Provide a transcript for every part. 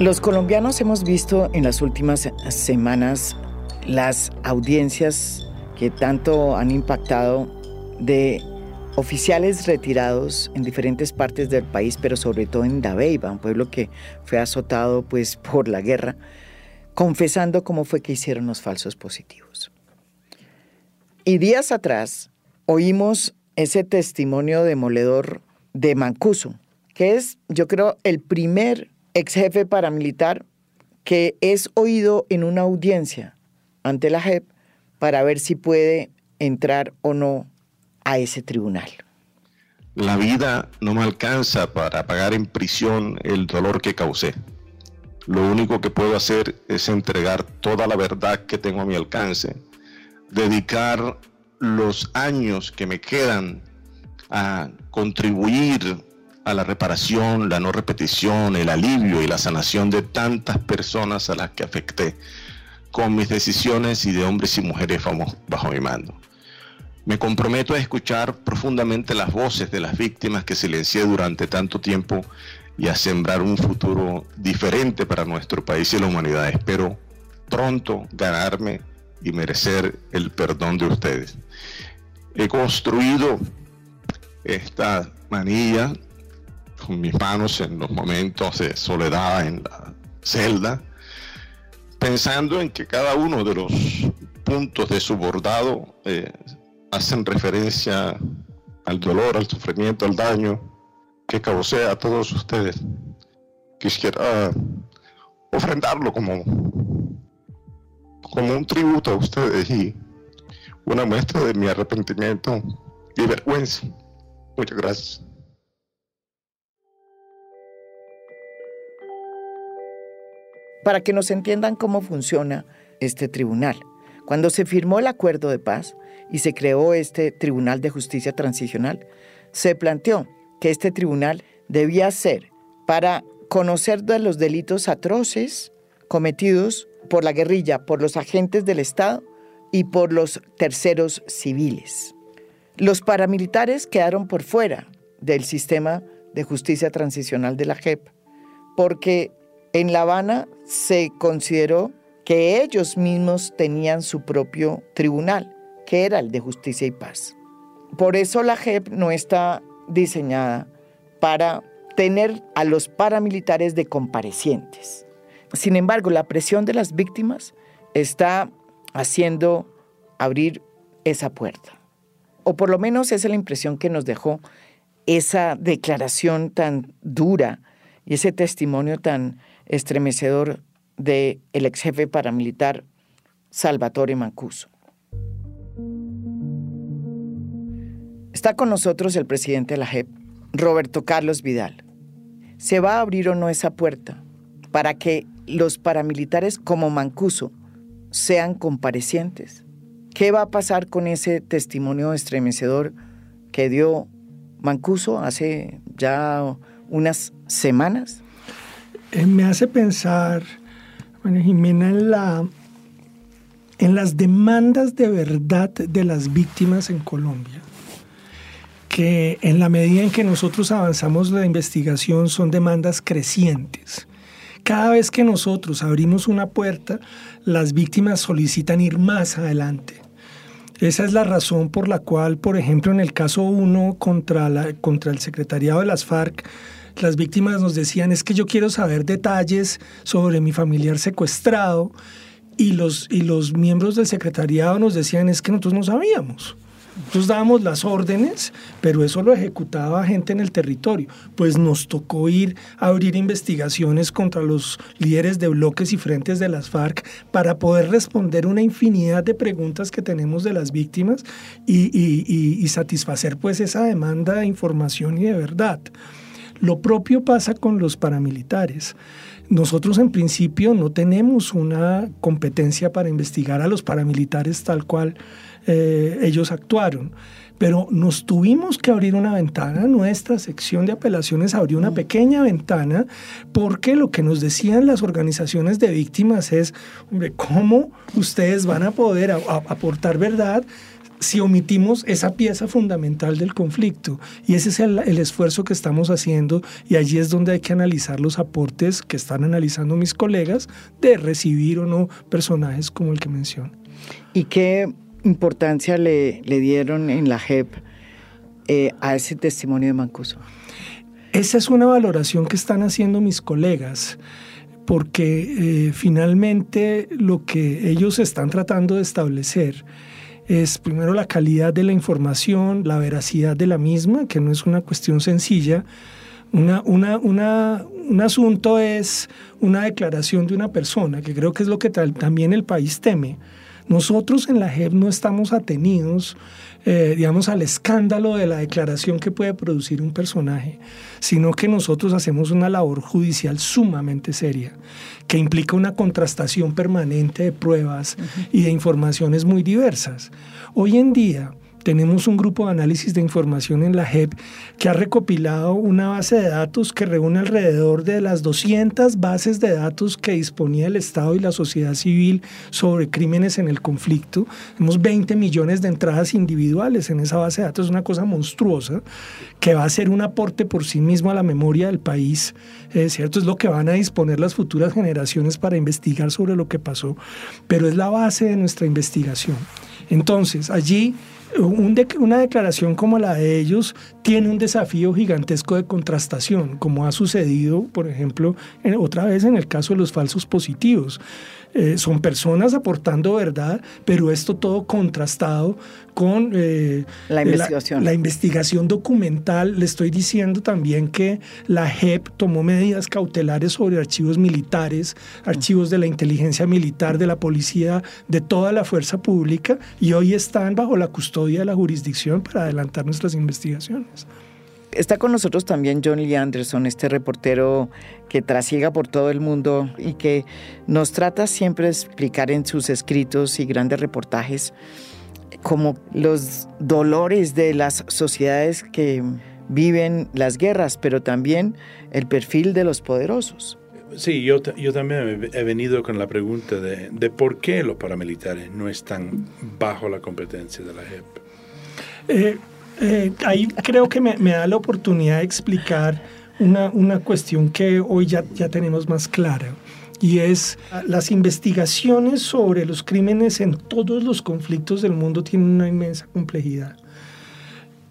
Los colombianos hemos visto en las últimas semanas las audiencias que tanto han impactado de oficiales retirados en diferentes partes del país, pero sobre todo en Dabeiba, un pueblo que fue azotado pues por la guerra, confesando cómo fue que hicieron los falsos positivos. Y días atrás oímos ese testimonio demoledor de Mancuso, que es, yo creo, el primer ex jefe paramilitar que es oído en una audiencia ante la JEP para ver si puede entrar o no a ese tribunal. La vida no me alcanza para pagar en prisión el dolor que causé. Lo único que puedo hacer es entregar toda la verdad que tengo a mi alcance, dedicar los años que me quedan a contribuir a la reparación, la no repetición, el alivio y la sanación de tantas personas a las que afecté con mis decisiones y de hombres y mujeres bajo mi mando. Me comprometo a escuchar profundamente las voces de las víctimas que silencié durante tanto tiempo y a sembrar un futuro diferente para nuestro país y la humanidad. Espero pronto ganarme y merecer el perdón de ustedes. He construido esta manilla con mis manos en los momentos de soledad en la celda, pensando en que cada uno de los puntos de su bordado eh, hacen referencia al dolor, al sufrimiento, al daño que causé a todos ustedes. Quisiera ofrendarlo como, como un tributo a ustedes y una muestra de mi arrepentimiento y vergüenza. Muchas gracias. Para que nos entiendan cómo funciona este tribunal. Cuando se firmó el acuerdo de paz y se creó este Tribunal de Justicia Transicional, se planteó que este tribunal debía ser para conocer de los delitos atroces cometidos por la guerrilla, por los agentes del Estado y por los terceros civiles. Los paramilitares quedaron por fuera del sistema de justicia transicional de la JEP porque en La Habana se consideró que ellos mismos tenían su propio tribunal, que era el de justicia y paz. Por eso la JEP no está diseñada para tener a los paramilitares de comparecientes. Sin embargo, la presión de las víctimas está haciendo abrir esa puerta. O por lo menos esa es la impresión que nos dejó esa declaración tan dura y ese testimonio tan estremecedor del el ex jefe paramilitar Salvatore Mancuso. Está con nosotros el presidente de la JEP, Roberto Carlos Vidal. ¿Se va a abrir o no esa puerta para que los paramilitares como Mancuso sean comparecientes? ¿Qué va a pasar con ese testimonio estremecedor que dio Mancuso hace ya unas semanas? Eh, me hace pensar, bueno, Jimena, en, la, en las demandas de verdad de las víctimas en Colombia, que en la medida en que nosotros avanzamos la investigación son demandas crecientes. Cada vez que nosotros abrimos una puerta, las víctimas solicitan ir más adelante. Esa es la razón por la cual, por ejemplo, en el caso 1 contra, contra el secretariado de las FARC, las víctimas nos decían es que yo quiero saber detalles sobre mi familiar secuestrado y los, y los miembros del secretariado nos decían es que nosotros no sabíamos. Nosotros dábamos las órdenes, pero eso lo ejecutaba gente en el territorio. Pues nos tocó ir a abrir investigaciones contra los líderes de bloques y frentes de las FARC para poder responder una infinidad de preguntas que tenemos de las víctimas y, y satisfacer pues esa demanda de información y de verdad. Lo propio pasa con los paramilitares. Nosotros en principio no tenemos una competencia para investigar a los paramilitares tal cual eh, ellos actuaron, pero nos tuvimos que abrir una ventana, nuestra sección de apelaciones abrió una pequeña ventana porque lo que nos decían las organizaciones de víctimas es, hombre, ¿cómo ustedes van a poder aportar verdad si omitimos esa pieza fundamental del conflicto. Y ese es el, el, esfuerzo que estamos haciendo y allí es donde hay que analizar los aportes que están analizando mis colegas de recibir o no personajes como el que menciono. ¿Y qué importancia le, le dieron en la JEP eh, a ese testimonio de Mancuso? Esa es una valoración que están haciendo mis colegas porque eh, finalmente lo que ellos están tratando de establecer es primero la calidad de la información, la veracidad de la misma, que no es una cuestión sencilla. Un asunto es una declaración de una persona, que creo que es lo que también el país teme. Nosotros en la JEP no estamos atenidos, eh, digamos, al escándalo de la declaración que puede producir un personaje, sino que nosotros hacemos una labor judicial sumamente seria, que implica una contrastación permanente de pruebas y de informaciones muy diversas. Hoy en día, tenemos un grupo de análisis de información en la JEP que ha recopilado una base de datos que reúne alrededor de las 200 bases de datos que disponía el Estado y la sociedad civil sobre crímenes en el conflicto. Tenemos 20 millones de entradas individuales en esa base de datos, es una cosa monstruosa que va a ser un aporte por sí mismo a la memoria del país. Es cierto, es lo que van a disponer las futuras generaciones para investigar sobre lo que pasó, pero es la base de nuestra investigación. Entonces, allí una declaración como la de ellos tiene un desafío gigantesco de contrastación, como ha sucedido, por ejemplo, otra vez en el caso de los falsos positivos. Eh, son personas aportando verdad, pero esto todo contrastado con eh, la investigación. La, investigación documental. Le estoy diciendo también que la JEP tomó medidas cautelares sobre archivos militares, archivos de la inteligencia militar, de la policía, de toda la fuerza pública, y hoy están bajo la custodia de la jurisdicción para adelantar nuestras investigaciones. Está con nosotros también John Lee Anderson, este reportero que trasiega por todo el mundo y que nos trata siempre de explicar en sus escritos y grandes reportajes como los dolores de las sociedades que viven las guerras, pero también el perfil de los poderosos. Sí, yo, yo también he venido con la pregunta de, de, por qué los paramilitares no están bajo la competencia de la JEP. Eh, eh, ahí creo que me, da la oportunidad de explicar una, una cuestión que hoy ya, ya tenemos más clara y es las investigaciones sobre los crímenes en todos los conflictos del mundo tienen una inmensa complejidad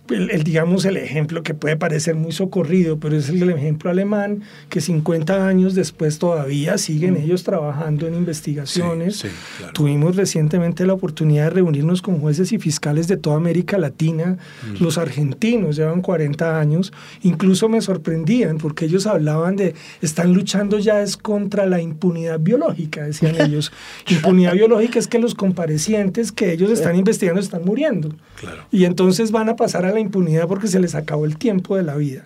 el, digamos, el ejemplo que puede parecer muy socorrido, pero es el, ejemplo alemán, que 50 años después todavía siguen mm. ellos trabajando en investigaciones. Tuvimos recientemente la oportunidad de reunirnos con jueces y fiscales de toda América Latina. Mm. Los argentinos llevan 40 años. Incluso me sorprendían porque ellos hablaban de, están luchando ya es contra la impunidad biológica, decían ellos. impunidad biológica es que los comparecientes que ellos están investigando están muriendo. Y entonces van a pasar a impunidad porque se les acabó el tiempo de la vida.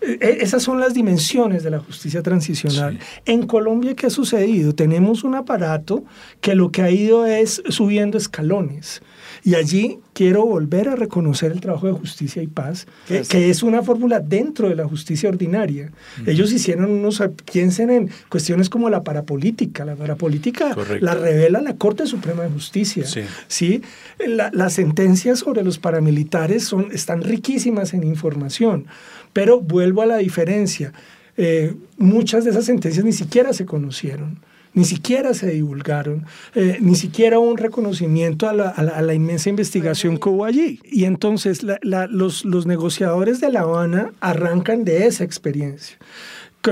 E, e, esas son las dimensiones de la justicia transicional. En Colombia, ¿qué ha sucedido? Tenemos un aparato que lo que ha ido es subiendo escalones. Y allí quiero volver a reconocer el trabajo de justicia y paz, que, es una fórmula dentro de la justicia ordinaria. Ellos hicieron unos, piensen en cuestiones como la parapolítica. La parapolítica la revela la Corte Suprema de Justicia. Sí. las sentencias sobre los paramilitares son, están riquísimas en información, pero vuelvo a la diferencia. Eh, muchas de esas sentencias ni siquiera se conocieron ni siquiera se divulgaron, eh, ni siquiera un reconocimiento a la, inmensa investigación que hubo allí. Y entonces los, los negociadores de La Habana arrancan de esa experiencia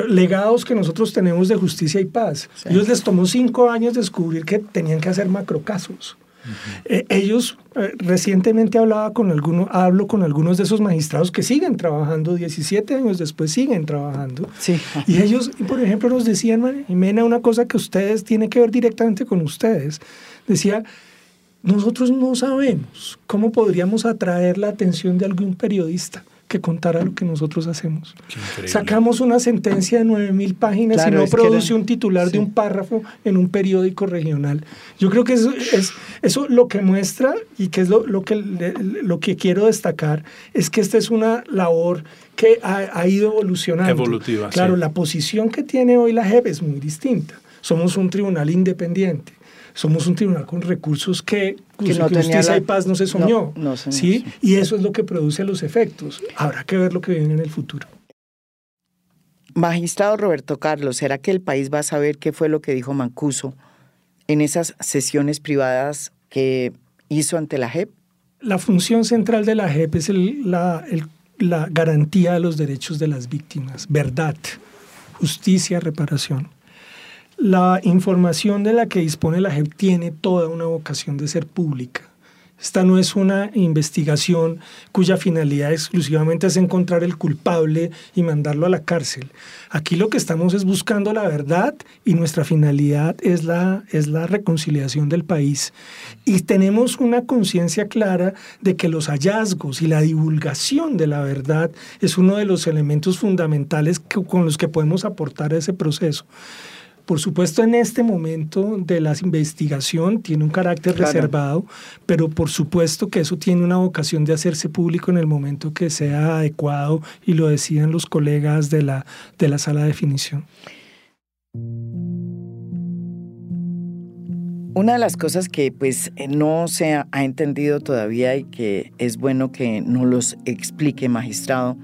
legados que nosotros tenemos de justicia y paz. Ellos les tomó cinco años descubrir que tenían que hacer macrocasos. Eh, ellos, eh, recientemente hablaba con alguno, hablo con algunos de esos magistrados que siguen trabajando, 17 años después siguen trabajando. Sí. Y ellos, por ejemplo, nos decían, Jimena, una cosa que ustedes tiene que ver directamente con ustedes. Decía, nosotros no sabemos cómo podríamos atraer la atención de algún periodista que contara lo que nosotros hacemos. Sacamos una sentencia de 9.000 páginas y no produce un titular de un párrafo en un periódico regional. Yo creo que eso es eso lo que muestra y que es lo, lo que, lo que quiero destacar, es que esta es una labor que ha, ha ido evolucionando. Evolutiva. Claro, la posición que tiene hoy la JEP es muy distinta. Somos un tribunal independiente somos un tribunal con recursos que, justicia y paz no se soñó. ¿sí? Y eso es lo que produce los efectos. Habrá que ver lo que viene en el futuro. Magistrado Roberto Carlos, ¿será que el país va a saber qué fue lo que dijo Mancuso en esas sesiones privadas que hizo ante la JEP? La función central de la JEP es la, la garantía de los derechos de las víctimas, verdad, justicia, reparación. La información de la que dispone la JEP tiene toda una vocación de ser pública. Esta no es una investigación cuya finalidad exclusivamente es encontrar el culpable y mandarlo a la cárcel. Aquí lo que estamos es buscando la verdad y nuestra finalidad es la, es la reconciliación del país. Y tenemos una conciencia clara de que los hallazgos y la divulgación de la verdad es uno de los elementos fundamentales con los que podemos aportar a ese proceso. Por supuesto, en este momento de la investigación tiene un carácter reservado, pero por supuesto que eso tiene una vocación de hacerse público en el momento que sea adecuado y lo decidan los colegas de la, de la sala de definición. Una de las cosas que pues no se ha entendido todavía y que es bueno que nos los explique magistrado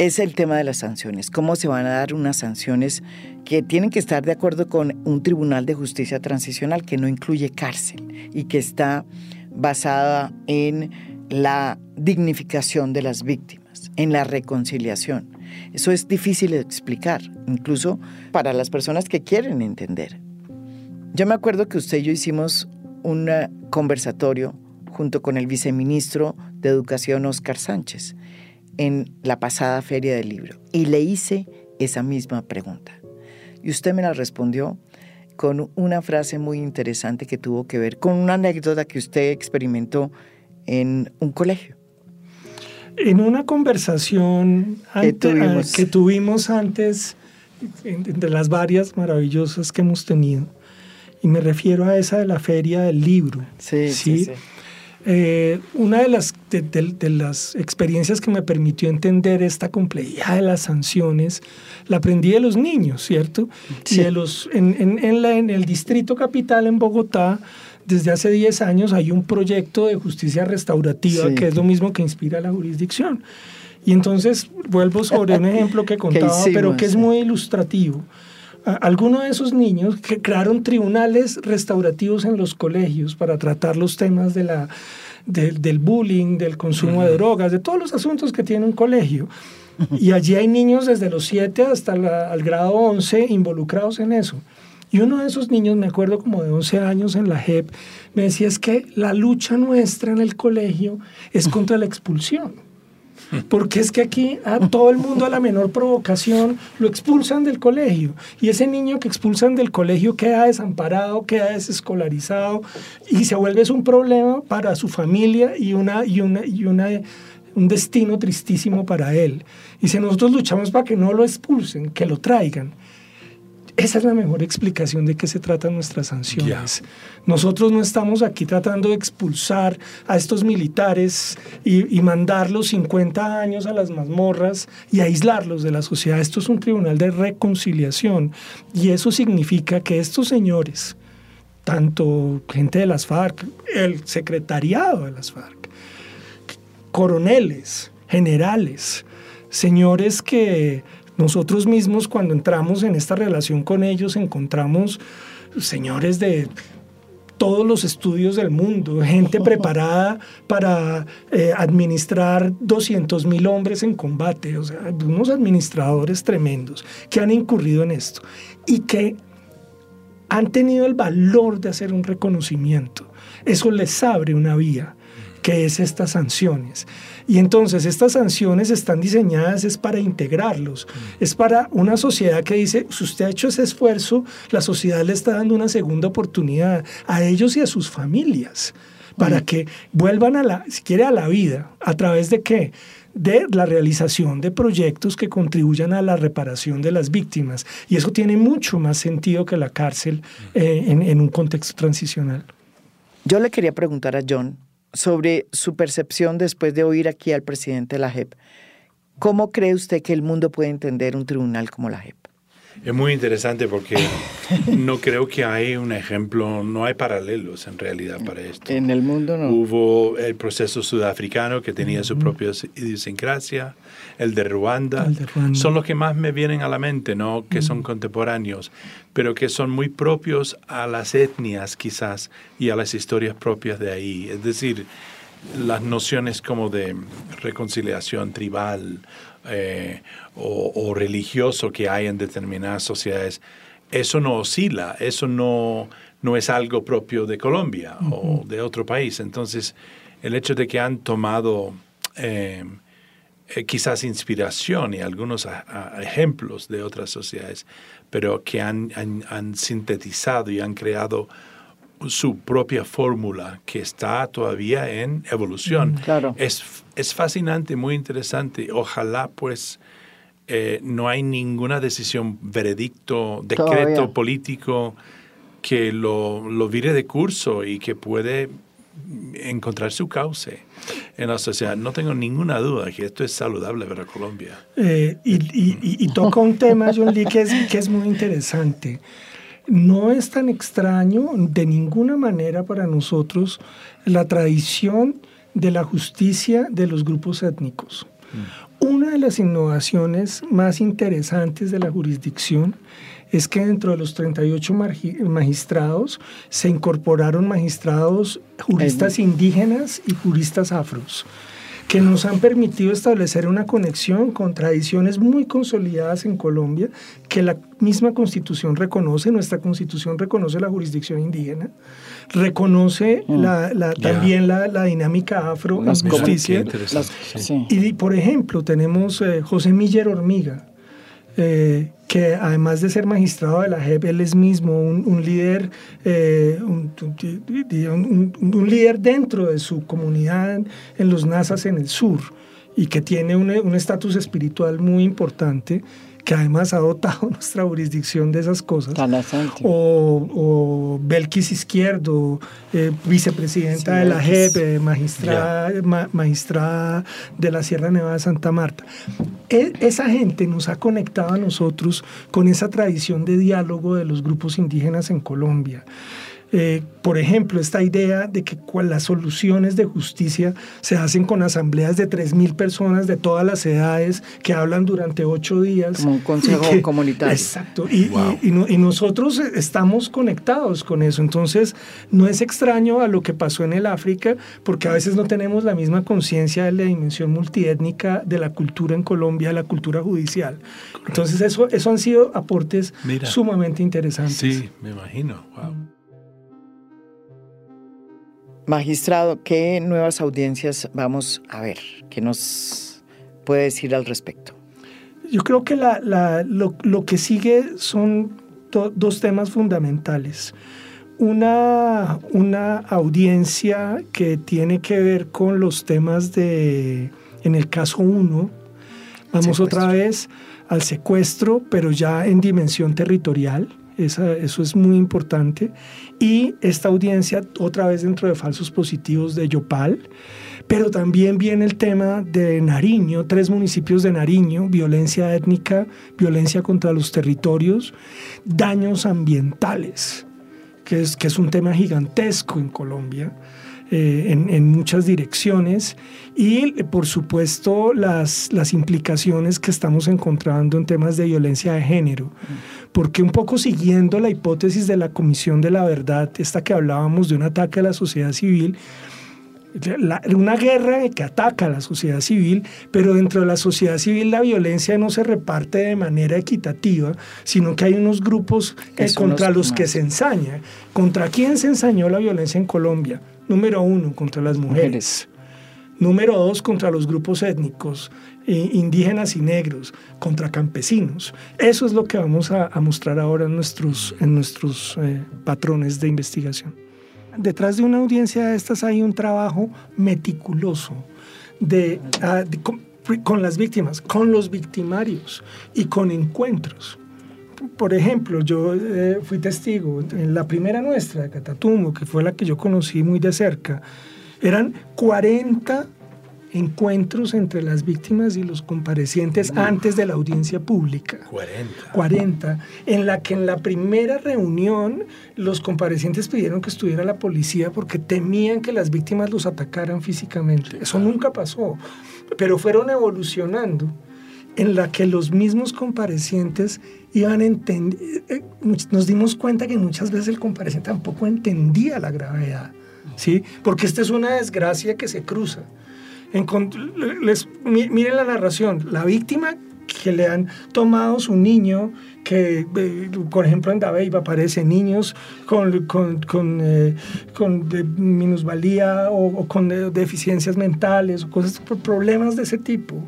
es el tema de las sanciones. ¿Cómo se van a dar unas sanciones que tienen que estar de acuerdo con un tribunal de justicia transicional que no incluye cárcel y que está basada en la dignificación de las víctimas, en la reconciliación? Eso es difícil de explicar, incluso para las personas que quieren entender. Yo me acuerdo que usted y yo hicimos un conversatorio junto con el viceministro de Educación, Oscar Sánchez, en la pasada feria del libro y le hice esa misma pregunta. Y usted me la respondió con una frase muy interesante que tuvo que ver con una anécdota que usted experimentó en un colegio. En una conversación que, tuvimos. antes, de las varias maravillosas que hemos tenido, y me refiero a esa de la feria del libro. sí. sí, sí. Eh, una de las, de, las experiencias que me permitió entender esta complejidad de las sanciones, la aprendí de los niños, ¿cierto? Y de los, en, en, la, en, el Distrito Capital, en Bogotá, desde hace 10 años hay un proyecto de justicia restaurativa que es lo mismo que inspira la jurisdicción. Y entonces vuelvo sobre un ejemplo que contaba, pero que es muy ilustrativo algunos de esos niños que crearon tribunales restaurativos en los colegios para tratar los temas de la, del bullying, del consumo de drogas, de todos los asuntos que tiene un colegio. Y allí hay niños desde los 7 hasta el grado 11 involucrados en eso. Y uno de esos niños, me acuerdo como de 11 años en la JEP, me decía es que la lucha nuestra en el colegio es contra la expulsión porque es que aquí a todo el mundo a la menor provocación lo expulsan del colegio y ese niño que expulsan del colegio queda desamparado, queda desescolarizado y se vuelve un problema para su familia y una y una y una un destino tristísimo para él. Y si nosotros luchamos para que no lo expulsen, que lo traigan, esa es la mejor explicación de qué se tratan nuestras sanciones. Nosotros no estamos aquí tratando de expulsar a estos militares y, y, mandarlos 50 años a las mazmorras y aislarlos de la sociedad. Esto es un tribunal de reconciliación y eso significa que estos señores, tanto gente de las FARC, el secretariado de las FARC, coroneles, generales, señores que nosotros mismos cuando entramos en esta relación con ellos encontramos señores de todos los estudios del mundo, gente preparada para eh, administrar 200 mil hombres en combate, o sea, unos administradores tremendos que han incurrido en esto y que han tenido el valor de hacer un reconocimiento. Eso les abre una vía, que es estas sanciones. Y entonces estas sanciones están diseñadas es para integrarlos, mm. es para una sociedad que dice, si usted ha hecho ese esfuerzo, la sociedad le está dando una segunda oportunidad a ellos y a sus familias, para mm. que vuelvan a la, si quiere, a la vida, a través de qué? de la realización de proyectos que contribuyan a la reparación de las víctimas. Y eso tiene mucho más sentido que la cárcel mm. eh, en, en un contexto transicional. Yo le quería preguntar a John, sobre su percepción después de oír aquí al presidente de la JEP. ¿Cómo cree usted que el mundo puede entender un tribunal como la JEP? Es muy interesante porque no creo que hay un ejemplo, no hay paralelos en realidad para esto. En el mundo no. Hubo el proceso sudafricano que tenía su propia idiosincrasia, el de, Ruanda. El de Ruanda. Son los que más me vienen a la mente, ¿no? Que son contemporáneos, pero que son muy propios a las etnias quizás y a las historias propias de ahí. Es decir, las nociones como de reconciliación tribal eh, o, o religioso que hay en determinadas sociedades, eso no oscila, eso no, no es algo propio de Colombia o de otro país. Entonces, el hecho de que han tomado eh, eh, quizás inspiración y algunos a- a- ejemplos de otras sociedades, pero que han, han- han sintetizado y han creado su propia fórmula que está todavía en evolución. Claro. Es, es fascinante, muy interesante. Ojalá pues eh, no hay ninguna decisión, veredicto, decreto Todavía. político que lo, lo vire de curso y que puede encontrar su cauce en la sociedad. No tengo ninguna duda que esto es saludable para Colombia. Eh, y, y- y- y toca un tema, John Lee, que es, que es muy interesante. No es tan extraño de ninguna manera para nosotros la tradición de la justicia de los grupos étnicos. Una de las innovaciones más interesantes de la jurisdicción es que dentro de los 38 margi- magistrados se incorporaron magistrados juristas indígenas y juristas afros que nos han permitido establecer una conexión con tradiciones muy consolidadas en Colombia, que la misma constitución reconoce, nuestra constitución reconoce la jurisdicción indígena, reconoce la- la- Ya. también la, la dinámica afro en justicia. Las- sí. Y por ejemplo, tenemos eh, José Miller Hormiga, eh, que además de ser magistrado de la JEP, él es mismo un, líder, eh, un, un- líder dentro de su comunidad en, los Nazas en el sur y que tiene un estatus espiritual muy importante, que además ha dotado nuestra jurisdicción de esas cosas o, o Belkis Izquierdo, eh, vicepresidenta Sí, de la. JEP, eh, magistrada, ma- magistrada de la Sierra Nevada de Santa Marta. E- esa gente nos ha conectado a nosotros con esa tradición de diálogo de los grupos indígenas en Colombia. Eh, por ejemplo, esta idea de que cual- las soluciones de justicia se hacen con asambleas de 3.000 personas de todas las edades que hablan durante ocho días. Como un consejo que- comunitario. Exacto. Y, Wow. y- y no- y nosotros eh, estamos conectados con eso. Entonces, no es extraño a lo que pasó en el África, porque a veces no tenemos la misma conciencia de la dimensión multiétnica de la cultura en Colombia, de la cultura judicial. Entonces, eso, eso han sido aportes Mira. sumamente interesantes. Sí, me imagino. Wow. Magistrado, ¿qué nuevas audiencias vamos a ver? ¿Qué nos puede decir al respecto? Yo creo que la- la- lo, lo que sigue son do- dos temas fundamentales. Una, una audiencia que tiene que ver con los temas de, en el caso 1, vamos Secuestro. otra vez al secuestro, pero ya en dimensión territorial. Eso es muy importante. Y esta audiencia, otra vez dentro de falsos positivos de Yopal, pero también viene el tema de Nariño, tres municipios de Nariño, violencia étnica, violencia contra los territorios, daños ambientales, que es, que es un tema gigantesco en Colombia. Eh, en, en muchas direcciones y por supuesto las, las implicaciones que estamos encontrando en temas de violencia de género porque un poco siguiendo la hipótesis de la Comisión de la Verdad, esta que hablábamos de un ataque a la sociedad civil, la- una guerra que ataca a la sociedad civil, pero dentro de la sociedad civil la violencia no se reparte de manera equitativa, sino que hay unos grupos eh, contra los los que se ensaña. ¿Contra quién se ensañó la violencia en Colombia? Número uno, contra las mujeres. Número dos, contra los grupos étnicos, eh, indígenas y negros, contra campesinos. Eso es lo que vamos a, a mostrar ahora en nuestros, en nuestros eh, patrones de investigación. Detrás de una audiencia de estas hay un trabajo meticuloso de, ah, de- con, con las víctimas, con los victimarios y con encuentros. Por ejemplo, yo eh, fui testigo en la primera nuestra de Catatumbo, que fue la que yo conocí muy de cerca. Eran 40 encuentros entre las víctimas y los comparecientes antes de la audiencia pública. 40. 40, en la que en la primera reunión los comparecientes pidieron que estuviera la policía porque temían que las víctimas los atacaran físicamente. Eso nunca pasó, pero fueron evolucionando en la que los mismos comparecientes iban entendiendo, eh, nos dimos cuenta que muchas veces el compareciente tampoco entendía la gravedad, ¿sí? Porque esta es una desgracia que se cruza. Les, miren la narración, la víctima que le han tomado su niño, que eh, por ejemplo en Dabeiba aparecen niños con, con, con, eh, con minusvalía o, con deficiencias mentales o cosas, problemas de ese tipo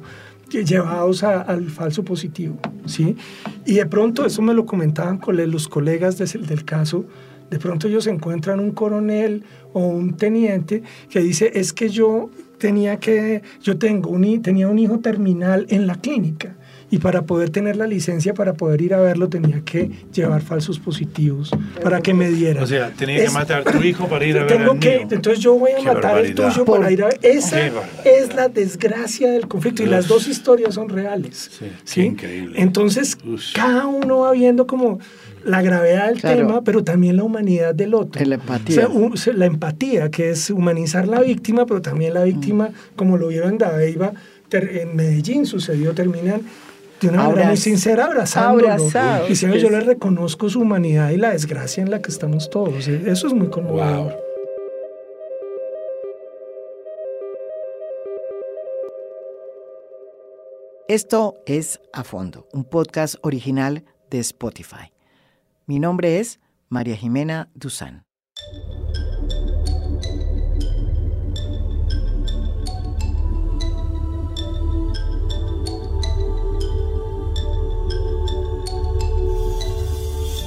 llevados al falso positivo, ¿sí? Y de pronto, eso me lo comentaban los colegas del caso, de pronto ellos encuentran un coronel o un teniente que dice, es que yo tenía que, yo tengo un, tenía un hijo terminal en la clínica y para poder tener la licencia, para poder ir a verlo, tenía que llevar falsos positivos para que me diera. O sea, tenía que matar a tu hijo para ir a ver al que, Entonces yo voy a matar al tuyo para ir a ver. Esa es la desgracia del conflicto y las dos historias son reales. Sí, increíble. Entonces, cada uno va viendo como la gravedad del tema, pero también la humanidad del otro. La empatía. la empatía, que es humanizar la víctima, pero también la víctima, mm. como lo vieron en Dabeiba, en Medellín sucedió, terminan de una manera muy sincera abrazándolo. Diciendo, yo le reconozco su humanidad y la desgracia en la que estamos todos. E, eso es muy conmovedor. Esto es A Fondo, un podcast original de Spotify. Mi nombre es María Jimena Duzán.